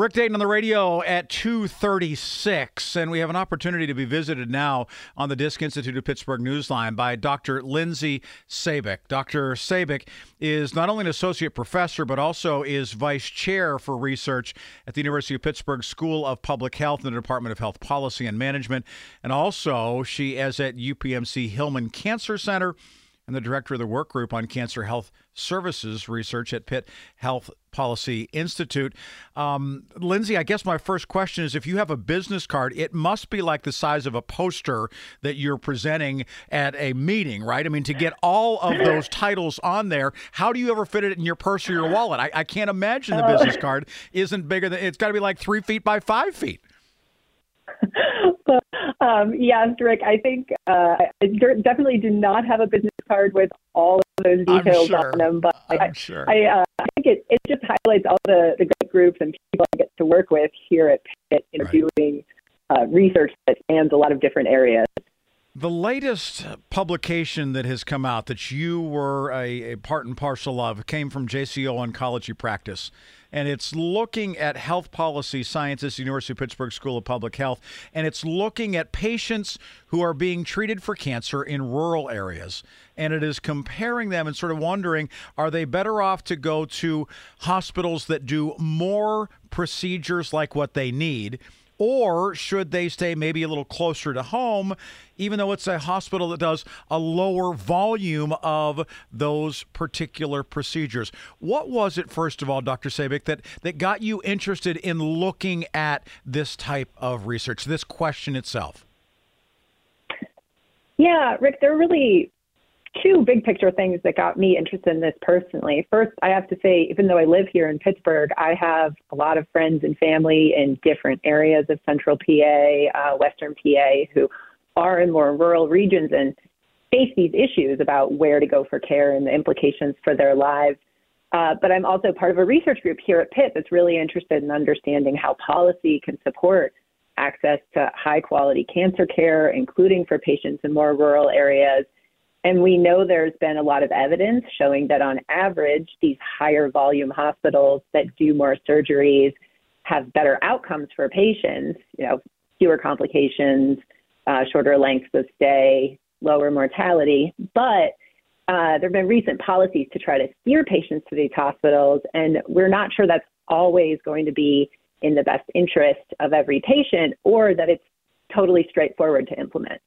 Rick Dayton on the radio at 236, and we have an opportunity to be visited now on the Disc Institute of Pittsburgh Newsline by Dr. Lindsay Sabik. Dr. Sabik is not only an associate professor, but also is vice chair for research at the University of Pittsburgh School of Public Health in the Department of Health Policy and Management. And also, she is at UPMC Hillman Cancer Center and the director of the work group on cancer health services research at Pitt Health Policy Institute. Um, Lindsay, I guess my first question is if you have a business card, it must be like the size of a poster that you're presenting at a meeting, right? I mean, to get all of those titles on there, how do you ever fit it in your purse or your wallet? I, I can't imagine the business card isn't bigger than it's got to be like three feet by five feet. um, yes, Rick, I think uh, I definitely do not have a business card with all of those details sure. on them, but I'm I, sure. I, uh, I think it, it just highlights all the, the great groups and people I get to work with here at Pitt, you know, Right. doing uh, research that spans a lot of different areas. The latest publication that has come out that you were a, a part and parcel of came from JCO Oncology Practice. And it's looking at health policy scientists, University of Pittsburgh School of Public Health, and it's looking at patients who are being treated for cancer in rural areas. And it is comparing them and sort of wondering are they better off to go to hospitals that do more procedures like what they need? Or should they stay maybe a little closer to home, even though it's a hospital that does a lower volume of those particular procedures? What was it, first of all, Dr. Sabik, that, that got you interested in looking at this type of research, this question itself? Yeah, Rick, there are really two big picture things that got me interested in this personally. First, I have to say, even though I live here in Pittsburgh, I have a lot of friends and family in different areas of central PA, uh, western PA, who are in more rural regions and face these issues about where to go for care and the implications for their lives. Uh, but I'm also part of a research group here at Pitt that's really interested in understanding how policy can support access to high quality cancer care, including for patients in more rural areas. And we know there's been a lot of evidence showing that on average, these higher volume hospitals that do more surgeries have better outcomes for patients, you know, fewer complications, uh, shorter lengths of stay, lower mortality. But uh, there have been recent policies to try to steer patients to these hospitals, and we're not sure that's always going to be in the best interest of every patient or that it's totally straightforward to implement.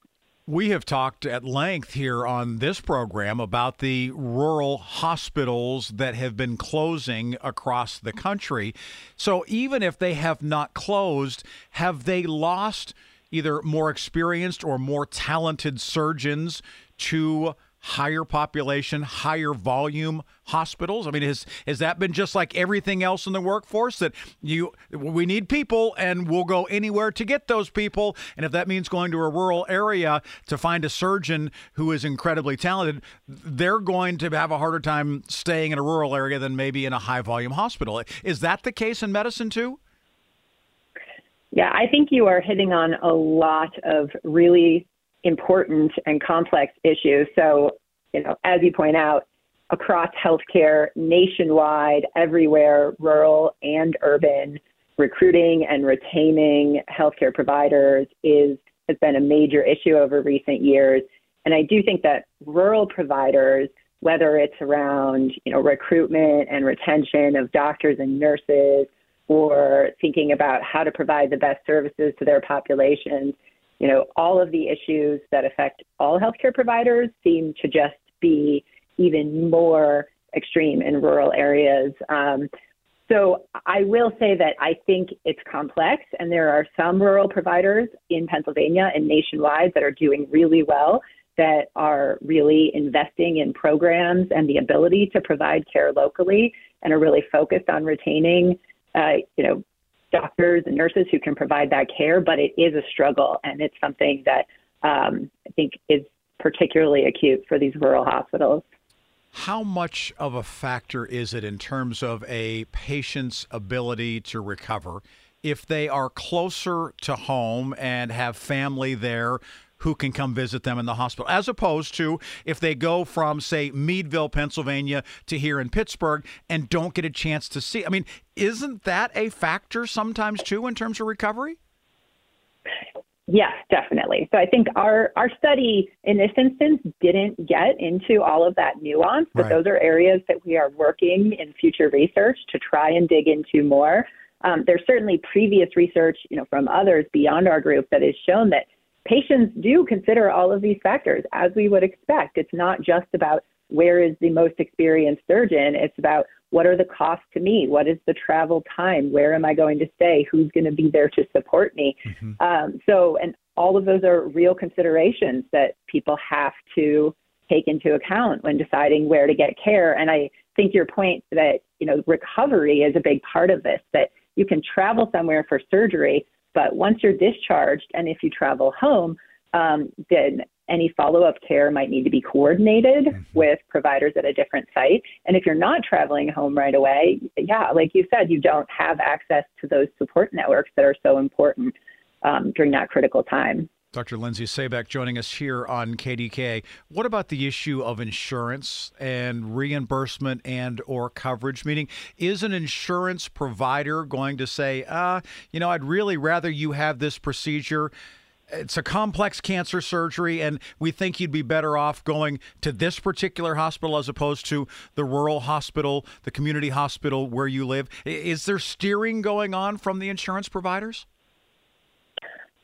We have talked at length here on this program about the rural hospitals that have been closing across the country. So even if they have not closed, have they lost either more experienced or more talented surgeons to higher population, higher volume hospitals? I mean, has has that been just like everything else in the workforce that you we need people and we'll go anywhere to get those people, and if that means going to a rural area to find a surgeon who is incredibly talented, they're going to have a harder time staying in a rural area than maybe in a high volume hospital. Is that the case in medicine too? Yeah, I think you are hitting on a lot of really important and complex issues. So, you know, as you point out, across healthcare nationwide, everywhere, rural and urban, recruiting and retaining healthcare providers is has been a major issue over recent years. And I do think that rural providers whether it's around you know recruitment and retention of doctors and nurses or thinking about how to provide the best services to their populations you know all of the issues that affect all healthcare providers seem to just be even more extreme in rural areas. Um, so I will say that I think it's complex, and there are some rural providers in Pennsylvania and nationwide that are doing really well, that are really investing in programs and the ability to provide care locally, and are really focused on retaining, uh, you know, doctors and nurses who can provide that care. But it is a struggle, and it's something that um, I think is particularly acute for these rural hospitals. How much of a factor is it in terms of a patient's ability to recover if they are closer to home and have family there who can come visit them in the hospital, as opposed to if they go from, say, Meadville, Pennsylvania to here in Pittsburgh and don't get a chance to see? I mean, isn't that a factor sometimes too in terms of recovery? Yes, definitely. So I think our our study in this instance didn't get into all of that nuance, but Right. those are areas that we are working in future research to try and dig into more. Um, there's certainly previous research, you know, from others beyond our group that has shown that patients do consider all of these factors as we would expect. It's not just about where is the most experienced surgeon. It's about what are the costs to me? What is the travel time? Where am I going to stay? Who's going to be there to support me? Um, so, and all of those are real considerations that people have to take into account when deciding where to get care. And I think your point that, you know, recovery is a big part of this, that you can travel somewhere for surgery, but once you're discharged and if you travel home, um, then any follow up care might need to be coordinated with providers at a different site. And if you're not traveling home right away, yeah, like you said, you don't have access to those support networks that are so important um, during that critical time. Dr. Lindsay Sabik joining us here on KDK. What about the issue of insurance and reimbursement and or coverage? Meaning, is an insurance provider going to say, uh, you know, I'd really rather you have this procedure. It's a complex cancer surgery, and we think you'd be better off going to this particular hospital as opposed to the rural hospital, the community hospital where you live. Is there steering going on from the insurance providers?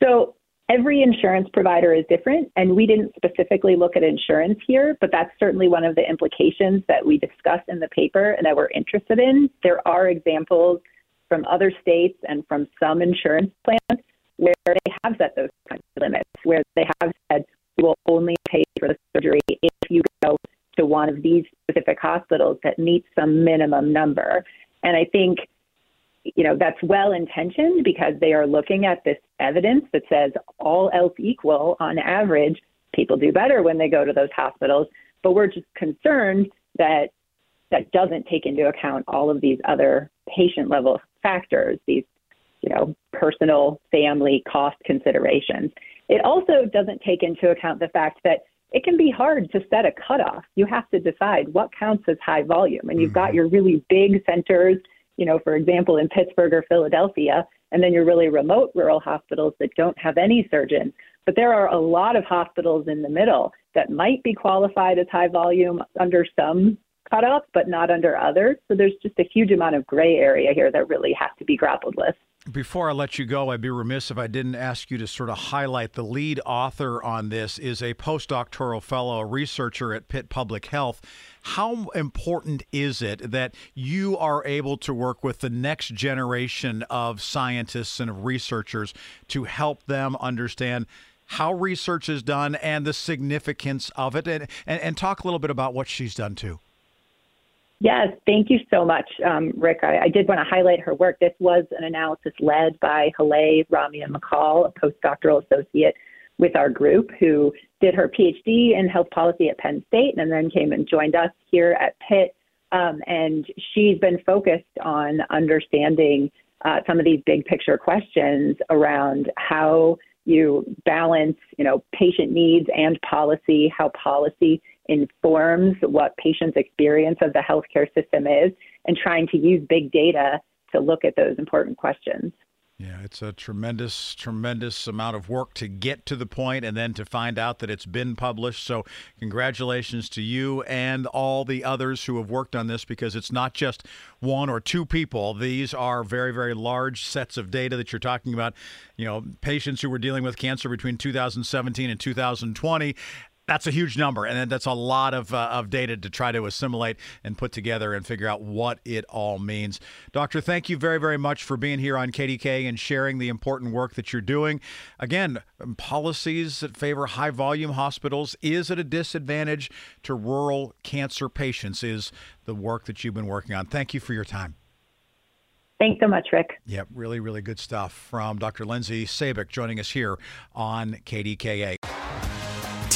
So every insurance provider is different, and we didn't specifically look at insurance here, but that's certainly one of the implications that we discuss in the paper and that we're interested in. There are examples from other states and from some insurance plans where they have set those kinds of limits, where they have said we will only pay for the surgery if you go to one of these specific hospitals that meets some minimum number. And I think you know that's well intentioned because they are looking at this evidence that says all else equal on average people do better when they go to those hospitals. But we're just concerned that that doesn't take into account all of these other patient level factors these you know personal family cost considerations. It also doesn't take into account the fact that it can be hard to set a cutoff. You have to decide what counts as high volume. And you've got mm-hmm. your really big centers you know, for example, in Pittsburgh or Philadelphia, and then your really remote rural hospitals that don't have any surgeons. But there are a lot of hospitals in the middle that might be qualified as high volume under some cutoffs, but not under others. So there's just a huge amount of gray area here that really has to be grappled with. Before I let you go, I'd be remiss if I didn't ask you to sort of highlight the lead author on this is a postdoctoral fellow, a researcher at Pitt Public Health. How important is it that you are able to work with the next generation of scientists and of researchers to help them understand how research is done and the significance of it and, and, and talk a little bit about what she's done too? Yes, thank you so much, um, Rick. I, I did want to highlight her work. This was an analysis led by Haleh Ramia McCall, a postdoctoral associate with our group, who did her PhD in health policy at Penn State and then came and joined us here at Pitt. Um, and she's been focused on understanding uh, some of these big picture questions around how you balance, you know, patient needs and policy, how policy informs what patients' experience of the healthcare system is, and trying to use big data to look at those important questions. Yeah, it's a tremendous, tremendous amount of work to get to the point and then to find out that it's been published. So, congratulations to you and all the others who have worked on this because it's not just one or two people. These are very, very large sets of data that you're talking about. You know, patients who were dealing with cancer between 2017 and 2020 that's a huge number, and that's a lot of, uh, of data to try to assimilate and put together and figure out what it all means. Doctor, thank you very, very much for being here on KDK and sharing the important work that you're doing. Again, policies that favor high volume hospitals is at a disadvantage to rural cancer patients, is the work that you've been working on. Thank you for your time. Thanks so much, Rick. Yep, really, really good stuff from Dr. Lindsay Sabik joining us here on KDKA.